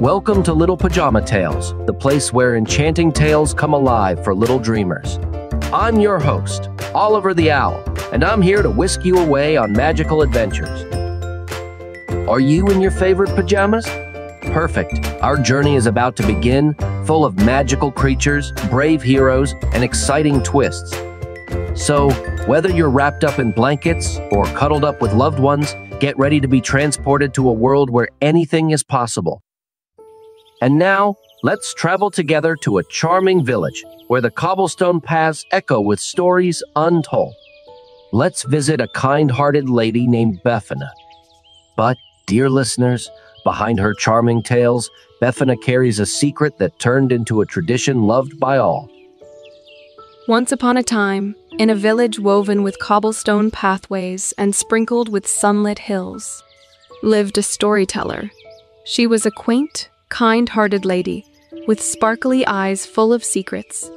Welcome to Little Pajama Tales, the place where enchanting tales come alive for little dreamers. I'm your host, Oliver the Owl, and I'm here to whisk you away on magical adventures. Are you in your favorite pajamas? Perfect. Our journey is about to begin, full of magical creatures, brave heroes, and exciting twists. So, whether you're wrapped up in blankets or cuddled up with loved ones, get ready to be transported to a world where anything is possible. And now, let's travel together to a charming village where the cobblestone paths echo with stories untold. Let's visit a kind hearted lady named Befana. But, dear listeners, behind her charming tales, Befana carries a secret that turned into a tradition loved by all. Once upon a time, in a village woven with cobblestone pathways and sprinkled with sunlit hills, lived a storyteller. She was a quaint, kind hearted lady with sparkly eyes full of secrets,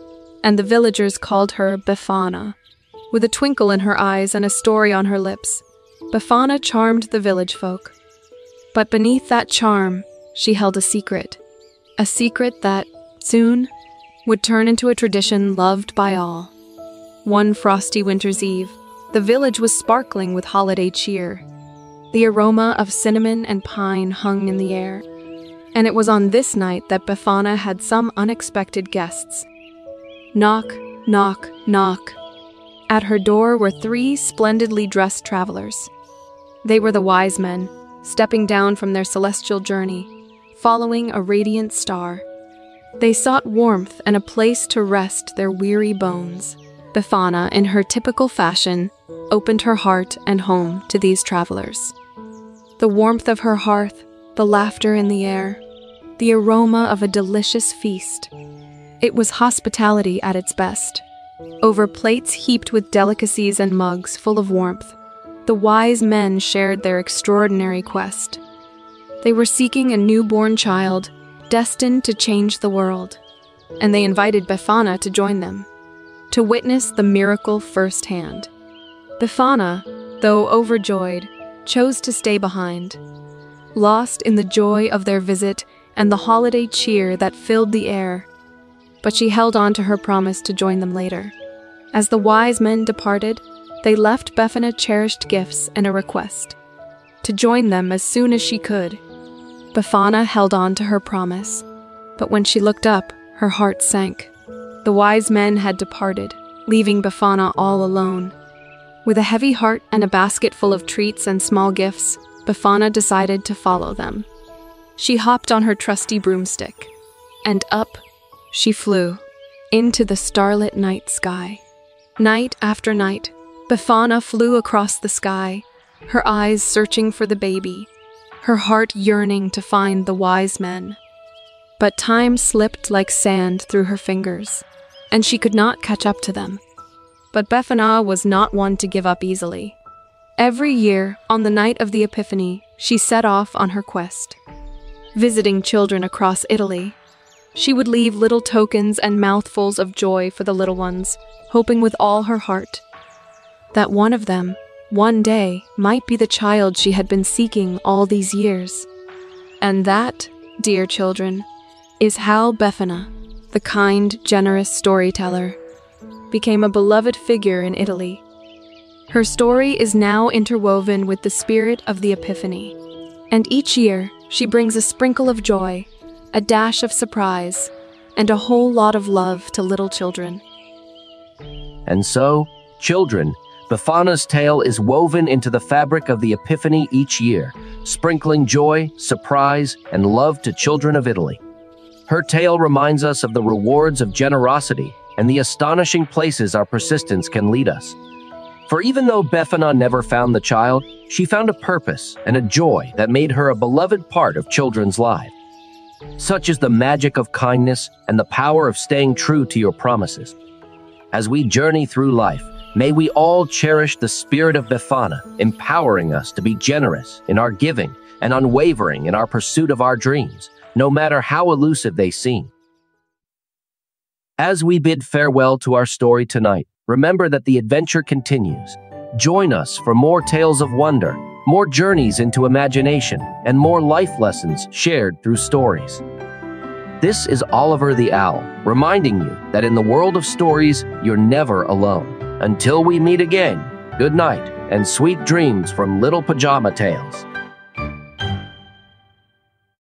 and the villagers called her Befana. With a twinkle in her eyes and a story on her lips, Befana charmed the village folk. But beneath that charm, she held a secret. A secret that, soon, would turn into a tradition loved by all. One frosty winter's eve, the village was sparkling with holiday cheer. The aroma of cinnamon and pine hung in the air, and it was on this night that Befana had some unexpected guests. Knock, knock, knock. At her door were three splendidly dressed travelers. They were the wise men, stepping down from their celestial journey, following a radiant star. They sought warmth and a place to rest their weary bones. Befana, in her typical fashion, opened her heart and home to these travelers. The warmth of her hearth the laughter in the air, the aroma of a delicious feast. It was hospitality at its best. Over plates heaped with delicacies and mugs full of warmth, the wise men shared their extraordinary quest. They were seeking a newborn child destined to change the world, and they invited Befana to join them, to witness the miracle firsthand. Befana, though overjoyed, chose to stay behind lost in the joy of their visit and the holiday cheer that filled the air. But she held on to her promise to join them later. As the wise men departed, they left Befana cherished gifts and a request to join them as soon as she could. Befana held on to her promise, but when she looked up, her heart sank. The wise men had departed, leaving Befana all alone. With a heavy heart and a basket full of treats and small gifts, Befana decided to follow them. She hopped on her trusty broomstick, and up she flew into the starlit night sky. Night after night, Befana flew across the sky, her eyes searching for the baby, her heart yearning to find the wise men. But time slipped like sand through her fingers, and she could not catch up to them. But Befana was not one to give up easily. Every year, on the night of the Epiphany, she set off on her quest. Visiting children across Italy, she would leave little tokens and mouthfuls of joy for the little ones, hoping with all her heart that one of them, one day, might be the child she had been seeking all these years. And that, dear children, is how Befana, the kind, generous storyteller, became a beloved figure in Italy her story is now interwoven with the spirit of the Epiphany, and each year she brings a sprinkle of joy, a dash of surprise, and a whole lot of love to little children. And so, children, Befana's tale is woven into the fabric of the Epiphany each year, sprinkling joy, surprise, and love to children of Italy. Her tale reminds us of the rewards of generosity and the astonishing places our persistence can lead us. For even though Befana never found the child, she found a purpose and a joy that made her a beloved part of children's lives. Such is the magic of kindness and the power of staying true to your promises. As we journey through life, may we all cherish the spirit of Befana, empowering us to be generous in our giving and unwavering in our pursuit of our dreams, no matter how elusive they seem. As we bid farewell to our story tonight, remember that the adventure continues. Join us for more tales of wonder, more journeys into imagination, and more life lessons shared through stories. This is Oliver the Owl, reminding you that in the world of stories, you're never alone. Until we meet again, good night and sweet dreams from Little Pajama Tales.